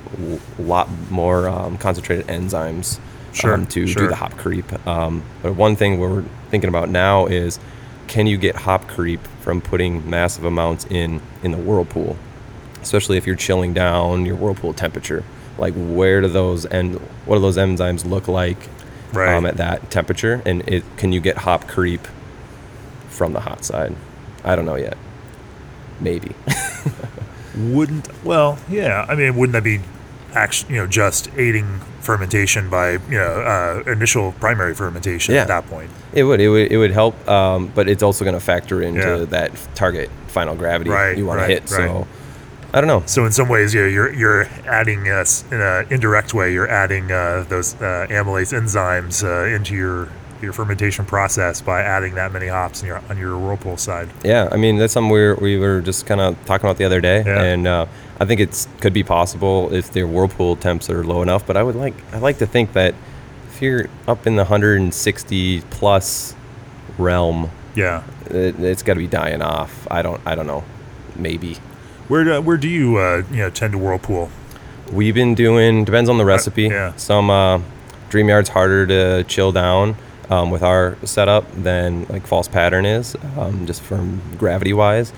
a lot more um, concentrated enzymes Sure, um, to sure. do the hop creep. Um, but one thing we're thinking about now is can you get hop creep from putting massive amounts in in the whirlpool, especially if you're chilling down your whirlpool temperature. Like where do those and what do those enzymes look like Right. um, at that temperature? And it, can you get hop creep from the hot side? I don't know yet. Maybe. Wouldn't well, yeah. I mean, wouldn't that be actually you know just aiding fermentation by you know uh, initial primary fermentation Yeah. at that point? It would. It would. It would help. Um, but it's also going to factor into Yeah. that target final gravity Right, you want right, to hit. right. So, I don't know. So in some ways, yeah, you're you're adding uh, in an indirect way, you're adding uh, those uh, amylase enzymes uh, into your your fermentation process by adding that many hops on your on your whirlpool side. Yeah, I mean that's something we were, we were just kind of talking about the other day, Yeah. and uh, I think it's could be possible if their whirlpool temps are low enough. But I would like I like to think that if you're up in the 160 plus realm, Yeah. it, it's got to be dying off. I don't I don't know, maybe. Where do, where do you uh, you know tend to whirlpool? We've been doing depends on the recipe. yeah. Some uh, Dream Yard's harder to chill down um, with our setup than like False Pattern is, um, just from gravity wise.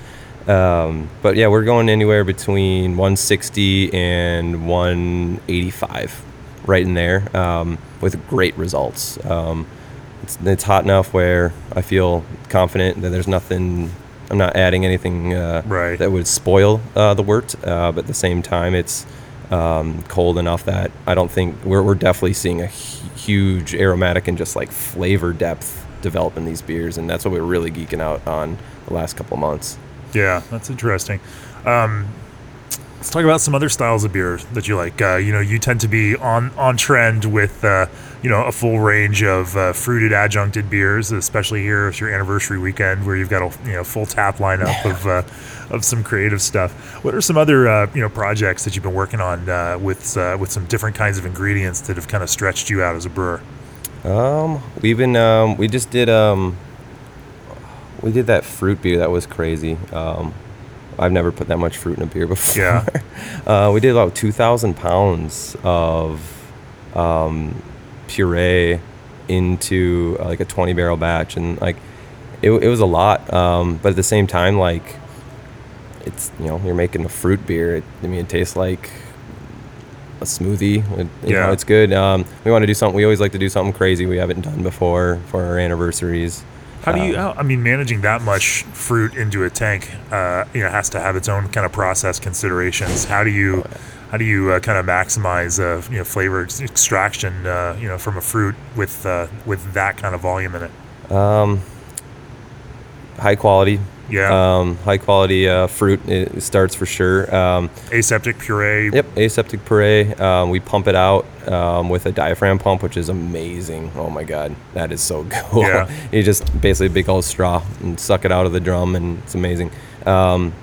Um, but yeah, we're going anywhere between 160 and 185, right in there, um, with great results. Um, it's, it's hot enough where I feel confident that there's nothing. I'm not adding anything uh, Right. that would spoil uh, the wort, uh, but at the same time, it's um, cold enough that I don't think we're, we're definitely seeing a huge aromatic and just like flavor depth develop in these beers, and that's what we're really geeking out on the last couple of months. Yeah, that's interesting. Um, let's talk about some other styles of beer that you like. Uh, you know, you tend to be on on trend with uh, you know a full range of uh, fruited adjuncted beers, especially here it's your anniversary weekend where you've got a you know full tap lineup of uh, of some creative stuff. What are some other uh, you know projects that you've been working on uh, with uh, with some different kinds of ingredients that have kind of stretched you out as a brewer? Um, we've been um, we just did um, we did that fruit beer that was crazy. Um, I've never put that much fruit in a beer before. Yeah. uh, we did about two thousand pounds of um, puree into uh, like a twenty barrel batch, and like it, it was a lot. Um, but at the same time, like it's you know you're making a fruit beer. It, I mean, it tastes like a smoothie. It, Yeah. know, it's good. Um, we want to do something. We always like to do something crazy we haven't done before for our anniversaries. How do you? Um, I mean, managing that much fruit into a tank, uh, you know, has to have its own kind of process considerations. How do you, how do you uh, kind of maximize, uh, you know, flavor ex- extraction, uh, you know, from a fruit with uh, with that kind of volume in it? Um, high quality. Yeah. Um, high quality uh, fruit. It starts for sure. Um, Aseptic puree. Yep, aseptic puree. Um, we pump it out um, with a diaphragm pump, which is amazing. Oh my god, that is so cool. Yeah. you just basically a big old straw and suck it out of the drum, and it's amazing. Um,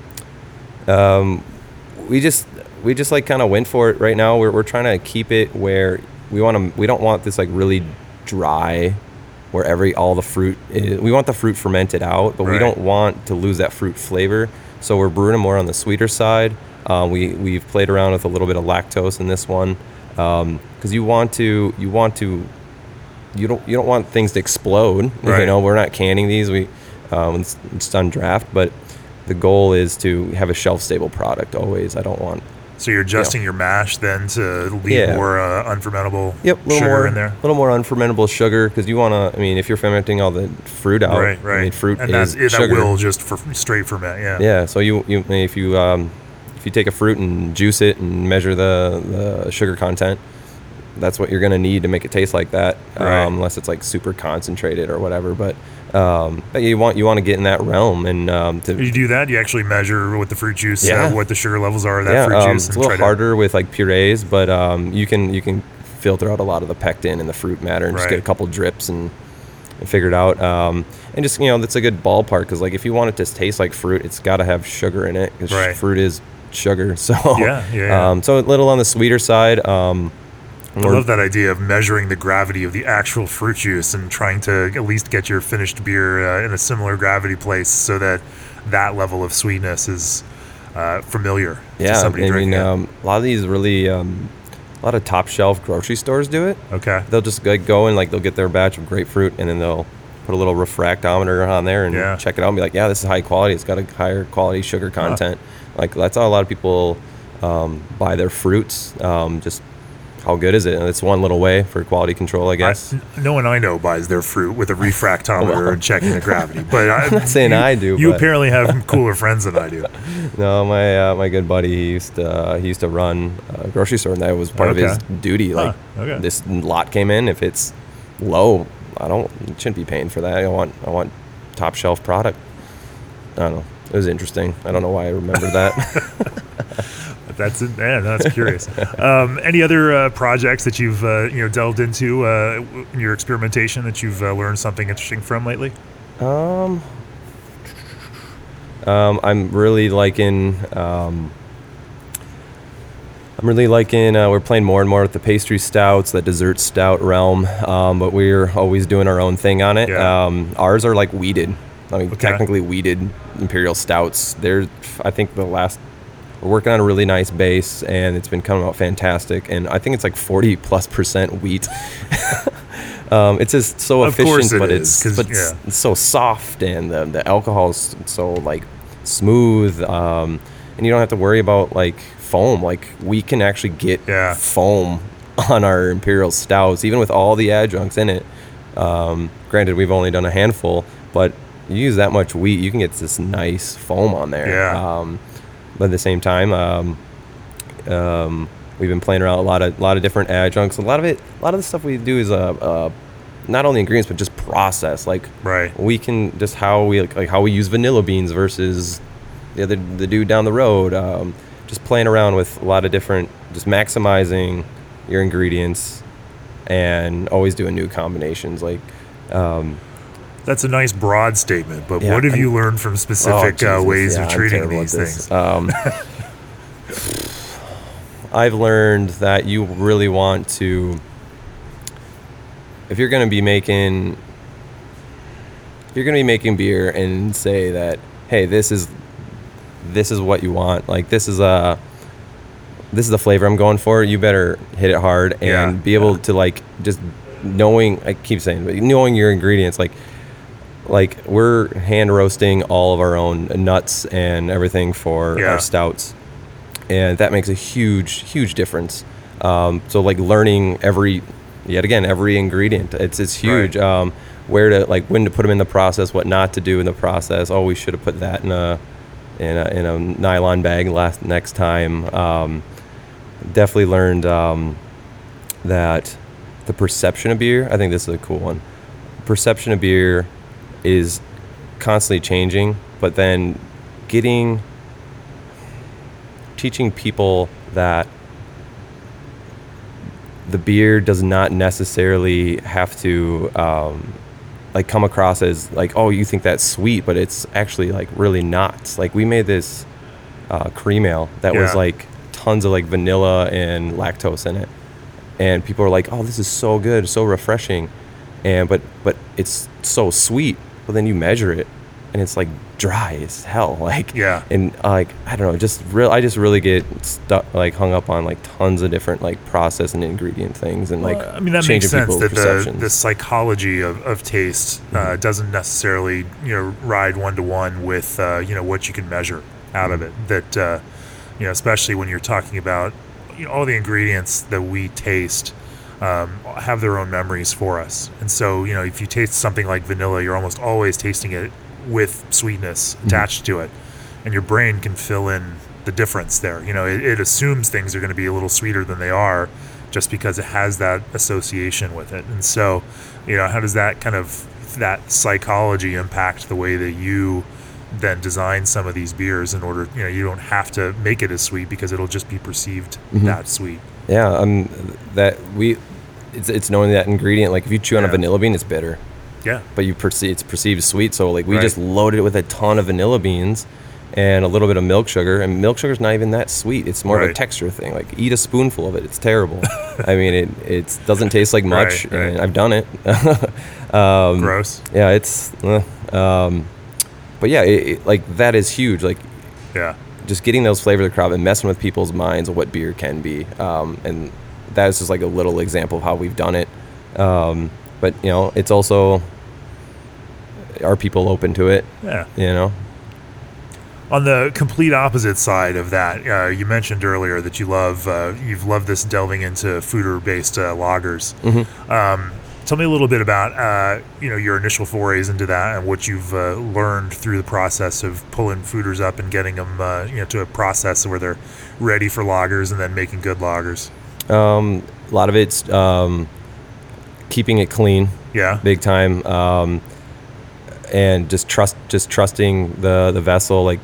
um, we just we just like kind of went for it right now. We're we're trying to keep it where we want to. We don't want this like really dry, where every all the fruit. Is, we want the fruit fermented out, but we don't want to lose that fruit flavor. So we're brewing them more on the sweeter side. Uh, we we've played around with a little bit of lactose in this one because you want to you want to you don't you don't want things to explode. Right. You know, we're not canning these. We um, it's, it's on draft, but the goal is to have a shelf stable product always. I don't want So you're adjusting your mash then to leave Yeah. more uh, unfermentable Yep, a little sugar more in there. A little more unfermentable sugar because you want to. I mean, if you're fermenting all the fruit out, Right, right. I mean, fruit and is that, that will just for straight ferment. Yeah. Yeah, so you you if you um, if you take a fruit and juice it and measure the, the sugar content, that's what you're gonna need to make it taste like that. Right. Um, unless it's like super concentrated or whatever. But um, but you want you want to get in that realm and um, to You do that. You actually measure what the fruit juice uh, what the sugar levels are of that yeah, fruit um, juice it's a little try harder with like purees, but um, you can you can filter out a lot of the pectin and the fruit matter and just get a couple drips and, and figure it out. Um, and just you know that's a good ballpark because like if you want it to taste like fruit, it's got to have sugar in it because Right. fruit is sugar. So Yeah, yeah, yeah. Um, so a little on the sweeter side. Um, to. I love that idea of measuring the gravity of the actual fruit juice and trying to at least get your finished beer uh, in a similar gravity place so that that level of sweetness is uh, familiar to yeah, somebody I drinking mean it. um, a lot of these really um, a lot of top shelf grocery stores do it. Okay. they'll just like go and like they'll get their batch of grapefruit and then they'll put a little refractometer on there and Yeah. check it out and be like, yeah, this is high quality. It's got a higher quality sugar content. Like that's how a lot of people um, buy their fruits. Um, just how good is it? And it's one little way for quality control, I I, guess. no one I know buys their fruit with a refractometer and checking the gravity. But I, am not saying I do, You apparently have cooler friends than I do. no, my uh, my good buddy he used to uh, he used to run a grocery store and that was part Okay. of his duty. Like Huh, okay. this lot came in, if it's low, I don't shouldn't be paying for that. I want I want top shelf product. I don't know. It was interesting. I don't know why I remember that. That's it. Man, that's curious. um, any other uh, projects that you've uh, you know delved into uh, in your experimentation that you've uh, learned something interesting from lately? um, um, I'm really liking. Um, I'm really liking. Uh, we're playing more and more with the pastry stouts, the dessert stout realm, um, but we're always doing our own thing on it. Yeah. Um, ours are like wheated. I mean, Okay. technically wheated imperial stouts. They're, I think, the last. We're working on a really nice base, and it's been coming out fantastic. And I think it's like 40 plus percent wheat. um, it's just so Of efficient, it but is, it's but yeah. it's so soft, and the the alcohol is so like smooth, um, and you don't have to worry about like foam. Like we can actually get Yeah. foam on our imperial stouts, even with all the adjuncts in it. Um, granted, we've only done a handful, but you use that much wheat, you can get this nice foam on there. Yeah. Um, but at the same time, um, um, we've been playing around a lot of a lot of different adjuncts. A lot of it, a lot of the stuff we do is uh, uh, not only ingredients but just process. Like Right. we can just how we like how we use vanilla beans versus the other the dude down the road. Um, just playing around with a lot of different, just maximizing your ingredients and always doing new combinations. Like um, That's a nice broad statement, but Yeah, what have I'm- you learned from Oh, specific uh, ways Yeah, of treating these things? Um, I've learned that you really want to, if you're going to be making, if you're going to be making beer and say that, hey, this is, this is what you want. Like this is a, this is the flavor I'm going for. You better hit it hard and Yeah, be able to like just knowing. I keep saying, but knowing your ingredients, like like we're hand roasting all of our own nuts and everything for Yeah. our stouts. And that makes a huge huge difference. Um, so like learning every yet again every ingredient it's it's huge. Right. um, where to like when to put them in the process what not to do in the process. Oh we should have put that in a in a, in a nylon bag last next time. Um, definitely learned um, that the perception of beer i think this is a cool one. Perception of beer is constantly changing, but then getting teaching people that the beer does not necessarily have to um, like come across as like oh you think that's sweet but it's actually like really not. Like we made this uh, cream ale that was like tons of like vanilla and lactose in it. And people are like oh this is so good so refreshing. And but but it's so sweet then you measure it and it's like dry as hell like Yeah. and uh, like i don't know just real i just really get stuck like hung up on like tons of different like process and ingredient things and like Well, I mean, that makes sense that the, the psychology of, of taste uh, Mm-hmm. doesn't necessarily, you know, ride one to one with, uh, you know, what you can measure out of it. That, uh, You know, especially when you're talking about you know, all the ingredients that we taste um, have their own memories for us. And so, you know, if you taste something like vanilla, you're almost always tasting it with sweetness attached to it, and your brain can fill in the difference there. You know, it, it assumes things are going to be a little sweeter than they are just because it has that association with it. And so, you know, how does that kind of that psychology impact the way that you then design some of these beers in order, you know, you don't have to make it as sweet because it'll just be perceived that sweet. Yeah, um, that we, it's, it's knowing that ingredient. Like if you chew on a vanilla bean, it's bitter, Yeah. but you perceive it's perceived sweet. So like we Right. just loaded it with a ton of vanilla beans and a little bit of milk sugar, and milk sugar's not even that sweet. It's more of a texture thing. Like eat a spoonful of it, it's terrible. I mean, it it doesn't taste like much, Right, right. and I've done it. Um, Gross. yeah, it's, uh, um, but yeah, it, it, like that is huge. Like Yeah. just getting those flavors of the crop and messing with people's minds of what beer can be. Um, and that is just like a little example of how we've done it. Um, but you know, it's also are people open to it? Yeah. You know, On the complete opposite side of that, uh, you mentioned earlier that you love uh, you've loved this delving into foeder based uh, lagers. Um, tell me a little bit about uh, you know your initial forays into that and what you've uh, learned through the process of pulling foeders up and getting them uh, you know to a process where they're ready for lagers and then making good lagers. Um, a lot of it's um, keeping it clean, Yeah. big time, um, and just trust, just trusting the the vessel. Like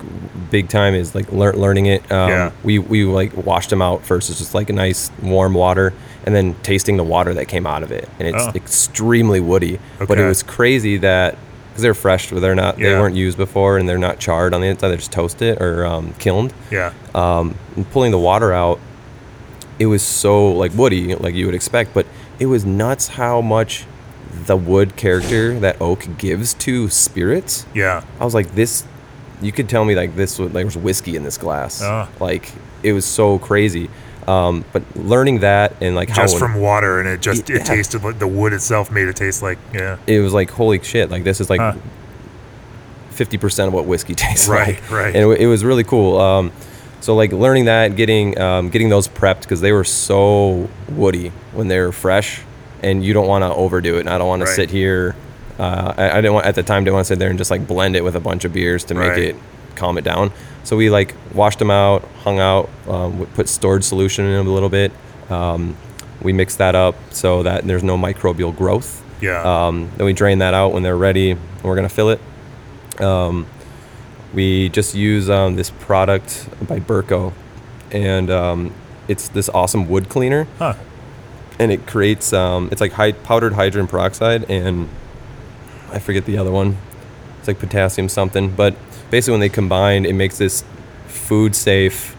big time is like lear- learning it. Um, Yeah. We we like washed them out first. It's just like a nice warm water, and then tasting the water that came out of it, and it's Oh. extremely woody. Okay. But it was crazy that because they're fresh, they're not, they weren't used before, and they're not charred on the inside. They're just toasted or um, kilned Yeah. um, and pulling the water out, it was so like woody, like you would expect, but it was nuts how much the wood character that oak gives to spirits. Yeah. I was like, this, you could tell me like this was like there was whiskey in this glass. Ah. Like it was so crazy. Um, but learning that and like how Just from water, and it just Yeah. it tasted like the wood itself made it taste like yeah. it was like holy shit like this is like Huh. 50% of what whiskey tastes Right, like right. right. and it, it was really cool um, so like learning that getting um, getting those prepped because they were so woody when they were fresh and you don't want to overdo it and i don't want Right. to sit here uh, I, I didn't want at the time didn't want to sit there and just like blend it with a bunch of beers to make Right. it calm it down so we like washed them out hung out um, put storage solution in them a little bit um, we mixed that up so that there's no microbial growth Yeah. um, then we drain that out when they're ready, and we're gonna fill it. Um, we just use um, this product by Birko, and um, it's this awesome wood cleaner, huh. and it creates um, it's like hy- powdered hydrogen peroxide, and I forget the other one. It's like potassium something, but basically when they combine, it makes this food safe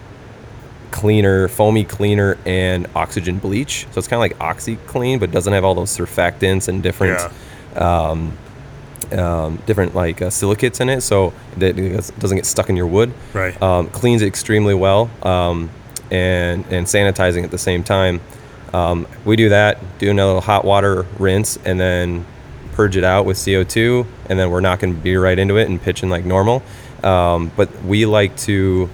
cleaner, foamy cleaner, and oxygen bleach. So it's kind of like OxiClean, but doesn't have all those surfactants and different, um, um, different like uh, silicates in it, so that it doesn't get stuck in your wood. Right. Um, cleans it extremely well, um, and and sanitizing at the same time. Um, we do that, do another little hot water rinse, and then purge it out with CO2, and then we're knocking beer right into it and pitching like normal. Um, but we like to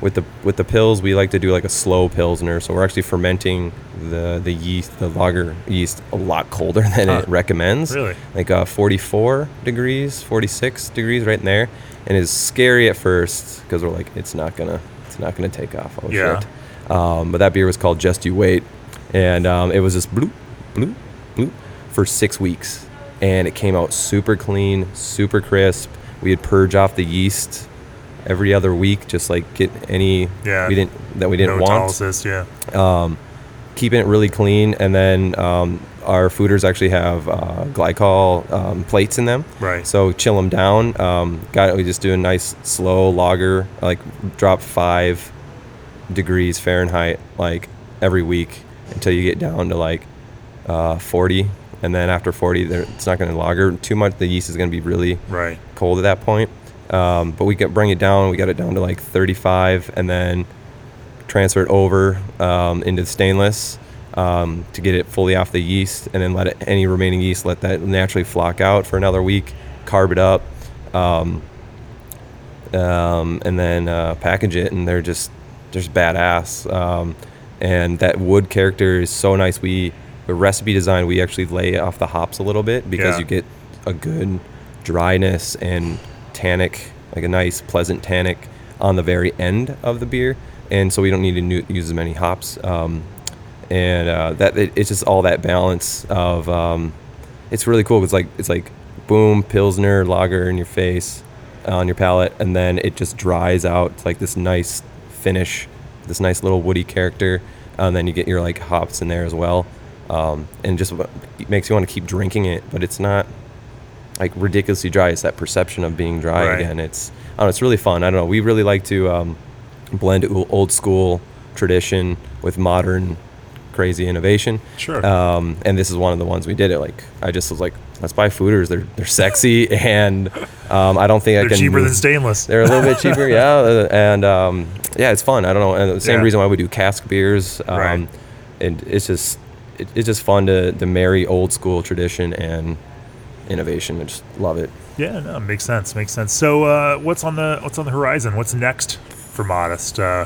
with the with the pills we like to do like a slow pilsner. So we're actually fermenting the the yeast the lager yeast a lot colder than Huh. it recommends. Really? like uh, 44 degrees 46 degrees right in there. And it's scary at first because we're like it's not gonna it's not gonna take off. Oh Yeah. shit. Um, but that beer was called just you wait. And um, it was just bloop bloop bloop for six weeks. And it came out super clean super crisp. We had purge off the yeast every other week just like get any Yeah. we didn't that we didn't no want yeah. keeping it really clean and then um, our foeders actually have uh, glycol um, plates in them Right. so chill them down um, got we just do a nice slow lager like drop five degrees fahrenheit like every week until you get down to like uh, 40 and then after 40 it's not going to lager too much the yeast is going to be really Right. cold at that point. Um, but we can bring it down. We got it down to like 35, and then transfer it over um, into stainless um, to get it fully off the yeast, and then let it, any remaining yeast let that naturally floc out for another week. Carb it up, um, um, and then uh, package it, and they're just just badass. Um, and that wood character is so nice. We the recipe design we actually lay off the hops a little bit because Yeah. you get a good dryness and tannic, like a nice pleasant tannic on the very end of the beer, and so we don't need to use as many hops. Um, and uh, that it, it's just all that balance of um, it's really cool. It's like it's like boom pilsner lager in your face on your palate, and then it just dries out like this nice finish, this nice little woody character, and then you get your like hops in there as well, um, and just makes you want to keep drinking it. But it's not like ridiculously dry. It's that perception of being dry Right. again. It's I don't know. It's really fun. I don't know. We really like to um, blend old school tradition with modern crazy innovation. Sure. Um, and this is one of the ones we did it. Like I just was like, let's buy foeders. They're they're sexy and um, I don't think I can. They're cheaper than stainless. They're a little bit cheaper, yeah, uh, and um, yeah, it's fun. I don't know, and the same Yeah. reason why we do cask beers, um, Right. and it's just it, it's just fun to to marry old school tradition and innovation. I just love it. Yeah, no, makes sense. Makes sense. So, uh, what's on the what's on the horizon? What's next for Modest? Uh,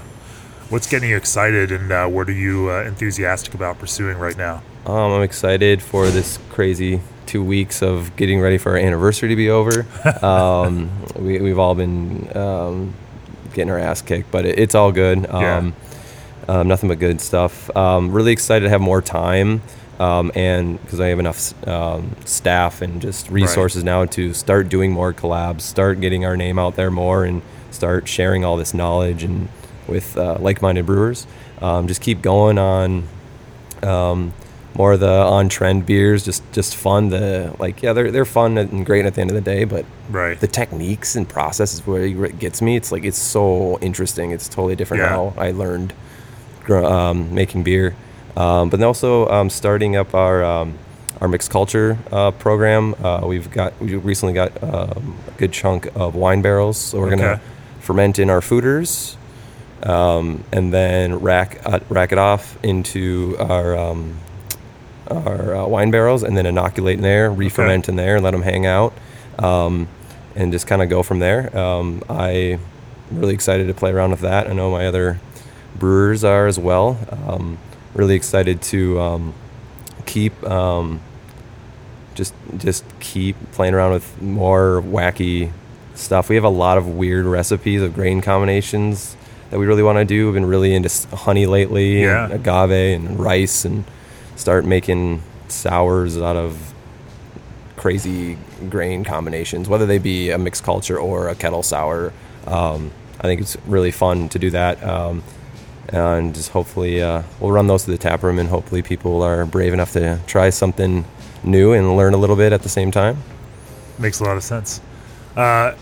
what's getting you excited, and uh, what are you uh, enthusiastic about pursuing right now? Um, I'm excited for this crazy two weeks of getting ready for our anniversary to be over. um, we, we've all been um, getting our ass kicked, but it, it's all good. Yeah. Um, um, nothing but good stuff. Um, really excited to have more time. Um, and because I have enough um, staff and just resources now to start doing more collabs, start getting our name out there more, and start sharing all this knowledge and with uh, like-minded brewers. Um, just keep going on um, more of the on-trend beers. Just just fun. The like yeah, they're they're fun and great at the end of the day, but Right. the techniques and process is where it gets me. It's like it's so interesting. It's totally different Yeah. how I learned um, making beer, um, but then also um, starting up our um, our mixed culture uh, program. Uh, we've got we recently got um, a good chunk of wine barrels, so we're Okay. gonna ferment in our foeders, um, and then rack uh, rack it off into our um, our uh, wine barrels, and then inoculate in there, re-ferment in there, and let them hang out, um, and just kind of go from there. Um, I'm really excited to play around with that. I know my other brewers are as well. Really excited to um, keep um, just just keep playing around with more wacky stuff. We have a lot of weird recipes of grain combinations that we really want to do. We've been really into honey lately, Yeah. and agave and rice, and start making sours out of crazy grain combinations, whether they be a mixed culture or a kettle sour. Um, I think it's really fun to do that. Um, and just hopefully uh, we'll run those to the tap room and hopefully people are brave enough to try something new and learn a little bit at the same time. Makes a lot of sense. Uh,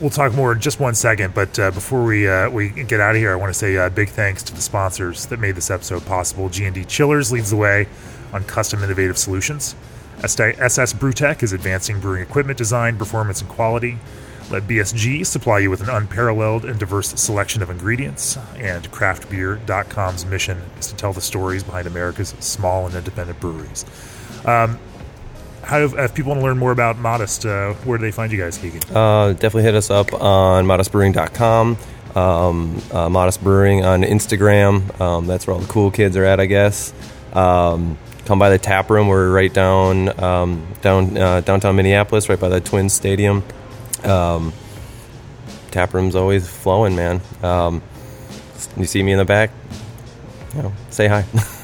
we'll talk more in just one second, but uh, before we uh, we get out of here, I want to say big thanks to the sponsors that made this episode possible. G&D Chillers leads the way on custom innovative solutions. SS Brewtech is advancing brewing equipment design, performance, and quality. Let BSG supply you with an unparalleled and diverse selection of ingredients. And craftbeer.com's mission is to tell the stories behind America's small and independent breweries. Um, how if, people want to learn more about Modest, uh, where do they find you guys, Keegan? Uh, definitely hit us up on modestbrewing.com, um, uh, Modest Brewing on Instagram. Um, that's where all the cool kids are at, I guess. Um, come by the tap room. We're right down um, down uh, downtown Minneapolis, right by the Twins Stadium. Um, tap room's always flowing, man. Um, you see me in the back, you know, say hi.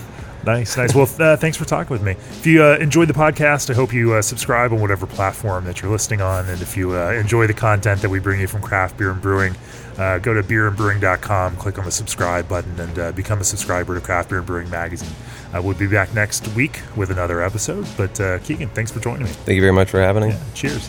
Nice, nice. Well, uh, thanks for talking with me. If you uh, enjoyed the podcast, I hope you uh, subscribe on whatever platform that you're listening on. And if you uh, enjoy the content that we bring you from Craft Beer and Brewing, uh, go to beerandbrewing.com, click on the subscribe button, and uh, become a subscriber to Craft Beer and Brewing magazine. Uh, we'll be back next week with another episode. But uh, Keegan, thanks for joining me. Thank you very much for having me. Yeah, cheers.